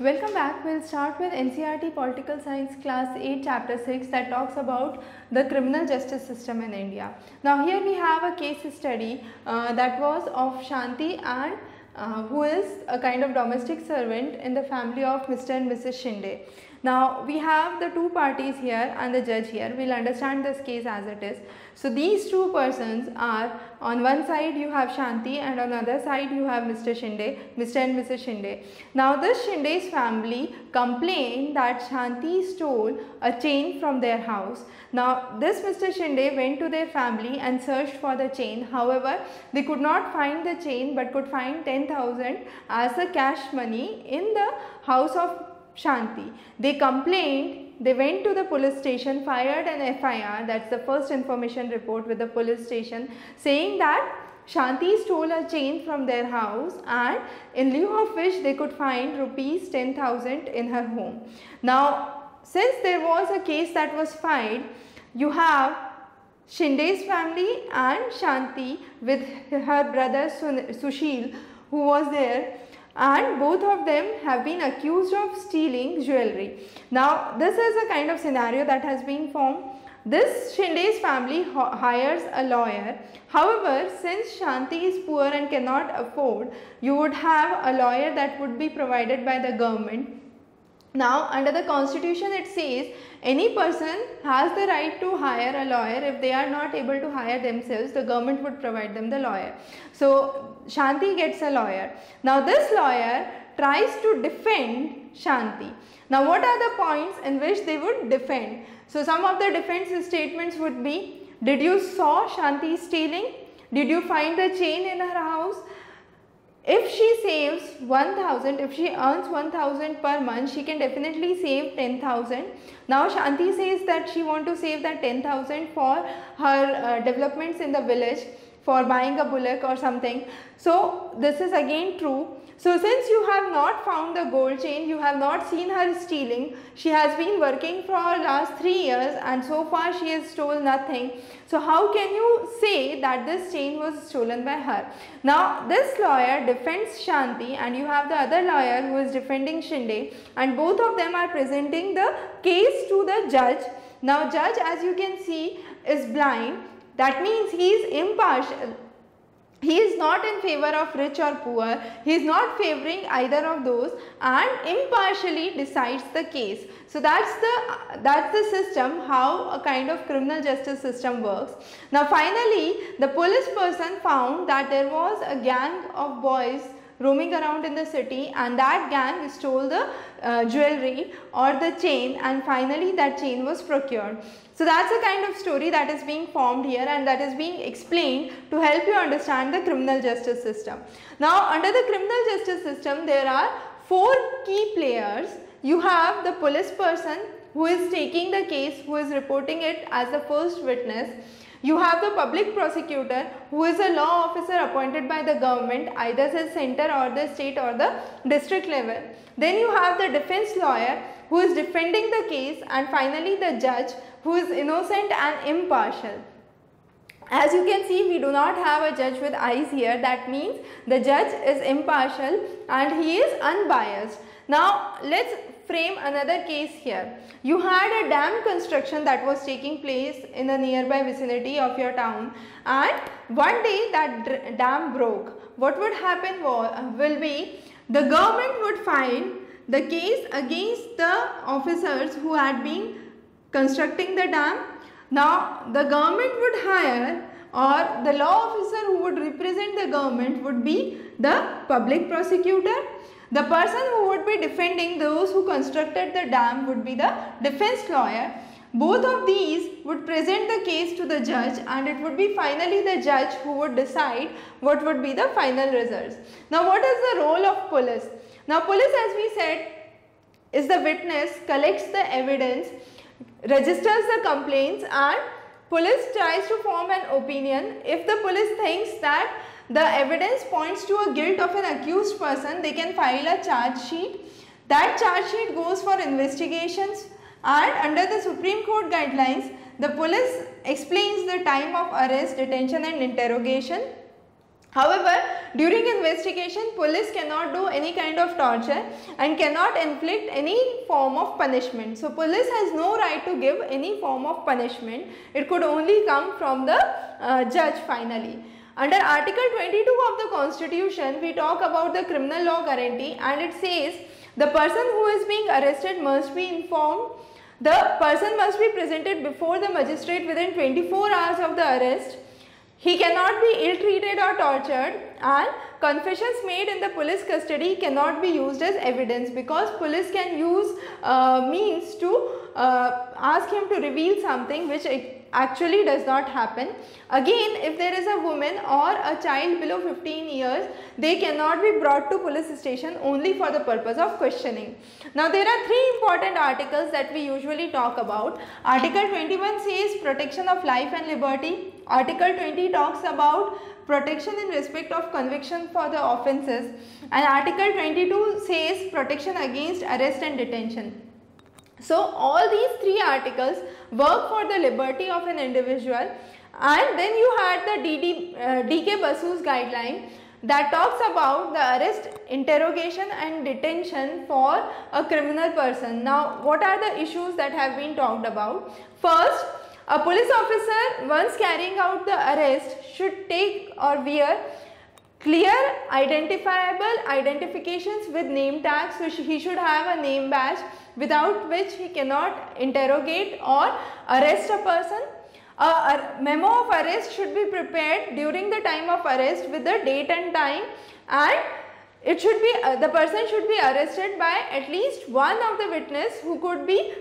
Welcome back. We'll start with NCERT Political Science Class 8 Chapter 6 that talks about the criminal justice system in India. Now here we have a case study uh, that was of Shanti and uh, who is a kind of domestic servant in the family of Mr. and Mrs. Shinde. Now we have the two parties here and the judge here. We'll understand this case as it is. So these two persons are on one side you have Shanti and on the other side you have Mr. Shinde, Mr. and Mrs. Shinde. Now this Shinde's family complained that Shanti stole a chain from their house. Now this Mr. Shinde went to their family and searched for the chain. However, they could not find the chain but could find 10,000 as the cash money in the house of Shanti. They complained, they went to the police station, fired an FIR, that's the first information report with the police station, saying that Shanti stole a chain from their house and in lieu of which they could find rupees 10,000 in her home. Now, since there was a case that was filed, you have Shinde's family and Shanti with her brother Sushil who was there and both of them have been accused of stealing jewelry. Now this is a kind of scenario that has been formed. This Shinde's family hires a lawyer. However, since Shanti is poor and cannot afford, you would have a lawyer that would be provided by the government. Now under the constitution it says any person has the right to hire a lawyer if they are not able to hire themselves the government would provide them the lawyer. So Shanti gets a lawyer. Now this lawyer tries to defend Shanti. Now what are the points in which they would defend? So some of the defense statements would be did you saw Shanti stealing? Did you find the chain in her house? If she saves 1000, if she earns 1000 per month, she can definitely save 10,000. Now Shanti says that she want to save that 10,000 for her uh, developments in the village for buying a bullock or something. So this is again true. So since you have not found the gold chain, you have not seen her stealing, she has been working for last 3 years and so far she has stole nothing. So how can you say that this chain was stolen by her? Now this lawyer defends Shanti and you have the other lawyer who is defending Shinde and both of them are presenting the case to the judge. Now judge as you can see is blind that means he is impartial he is not in favor of rich or poor, he is not favoring either of those and impartially decides the case. So that's the, that's the system how a kind of criminal justice system works. Now finally the police person found that there was a gang of boys roaming around in the city and that gang stole the uh, jewelry or the chain and finally that chain was procured. So that's the kind of story that is being formed here and that is being explained to help you understand the criminal justice system. Now under the criminal justice system there are four key players. You have the police person who is taking the case, who is reporting it as the first witness. You have the public prosecutor who is a law officer appointed by the government either the center or the state or the district level. Then you have the defense lawyer who is defending the case and finally the judge who is innocent and impartial. As you can see we do not have a judge with eyes here that means the judge is impartial and he is unbiased. Now let's frame another case here. You had a dam construction that was taking place in a nearby vicinity of your town and one day that dam broke. What would happen will be the government would file the case against the officers who had been constructing the dam. Now the government would hire or the law officer who would represent the government would be the public prosecutor the person who would be defending those who constructed the dam would be the defense lawyer. Both of these would present the case to the judge and it would be finally the judge who would decide what would be the final results. Now what is the role of police? Now police as we said is the witness, collects the evidence, registers the complaints and police tries to form an opinion. If the police thinks that the evidence points to a guilt of an accused person, they can file a charge sheet. That charge sheet goes for investigations and under the Supreme Court guidelines, the police explains the time of arrest, detention and interrogation However, during investigation, police cannot do any kind of torture and cannot inflict any form of punishment. So, police has no right to give any form of punishment. It could only come from the uh, judge finally. Under article 22 of the constitution, we talk about the criminal law guarantee and it says the person who is being arrested must be informed the person must be presented before the magistrate within 24 hours of the arrest he cannot be ill-treated or tortured and confessions made in the police custody cannot be used as evidence because police can use uh, means to uh, ask him to reveal something which actually does not happen. Again, if there is a woman or a child below 15 years, they cannot be brought to police station only for the purpose of questioning. Now, there are three important articles that we usually talk about. Article 21 says protection of life and liberty. Article 20 talks about protection in respect of conviction for the offences and article 22 says protection against arrest and detention. So, all these three articles work for the liberty of an individual and then you had the DD, uh, DK Basu's guideline that talks about the arrest, interrogation and detention for a criminal person. Now, what are the issues that have been talked about? First, a police officer once carrying out the arrest should take or wear clear identifiable identifications with name tags so he should have a name badge without which he cannot interrogate or arrest a person. A, a memo of arrest should be prepared during the time of arrest with the date and time and it should be uh, the person should be arrested by at least one of the witness who could be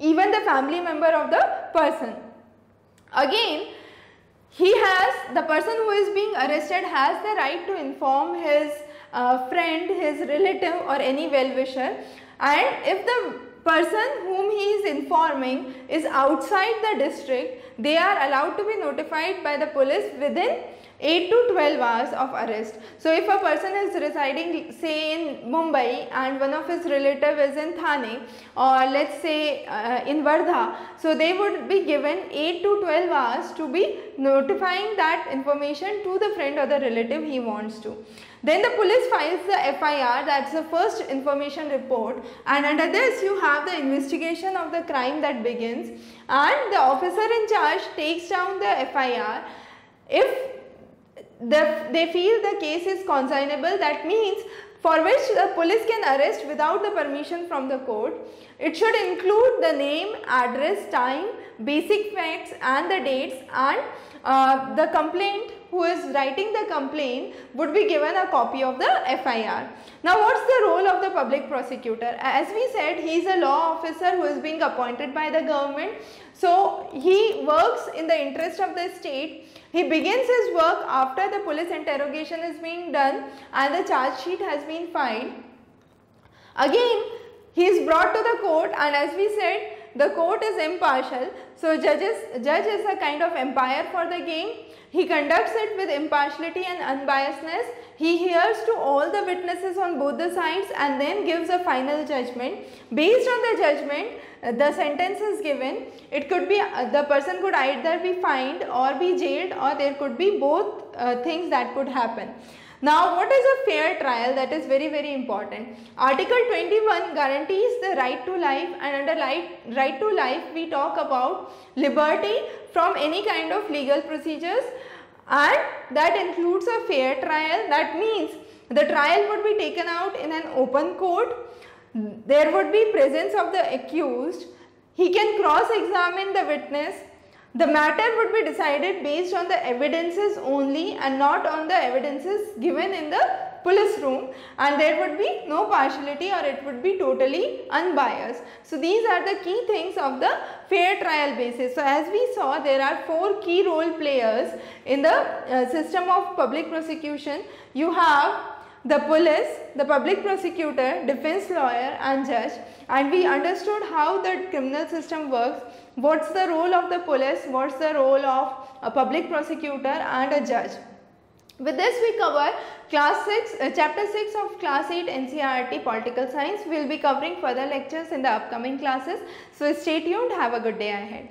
even the family member of the person. Again, he has the person who is being arrested has the right to inform his uh, friend, his relative or any well-wisher. And if the person whom he is informing is outside the district, they are allowed to be notified by the police within 8 to 12 hours of arrest. So, if a person is residing say in Mumbai and one of his relative is in Thane or let us say uh, in Wardha, so they would be given 8 to 12 hours to be notifying that information to the friend or the relative he wants to. Then the police files the FIR that is the first information report and under this you have the investigation of the crime that begins and the officer in charge takes down the FIR. If the, they feel the case is cognizable that means for which the police can arrest without the permission from the court. It should include the name, address, time, basic facts and the dates and uh, the complaint who is writing the complaint would be given a copy of the FIR. Now what is the role of the public prosecutor? As we said he is a law officer who is being appointed by the government. So he works in the interest of the state. He begins his work after the police interrogation is being done and the charge sheet has been filed. Again he is brought to the court and as we said the court is impartial. So judges, judge is a kind of umpire for the game. He conducts it with impartiality and unbiasedness. He hears to all the witnesses on both the sides and then gives a final judgment. Based on the judgment, uh, the sentence is given. It could be, uh, the person could either be fined or be jailed or there could be both uh, things that could happen. Now what is a fair trial that is very very important. Article 21 guarantees the right to life and under life, right to life we talk about liberty from any kind of legal procedures and that includes a fair trial that means the trial would be taken out in an open court. There would be presence of the accused. He can cross examine the witness the matter would be decided based on the evidences only and not on the evidences given in the police room and there would be no partiality or it would be totally unbiased. So, these are the key things of the fair trial basis. So, as we saw there are four key role players in the uh, system of public prosecution. You have the police, the public prosecutor, defense lawyer and judge and we understood how the criminal system works, what's the role of the police, what's the role of a public prosecutor and a judge. With this we cover class 6, uh, chapter 6 of class 8 NCERT political science. We will be covering further lectures in the upcoming classes. So stay tuned, have a good day ahead.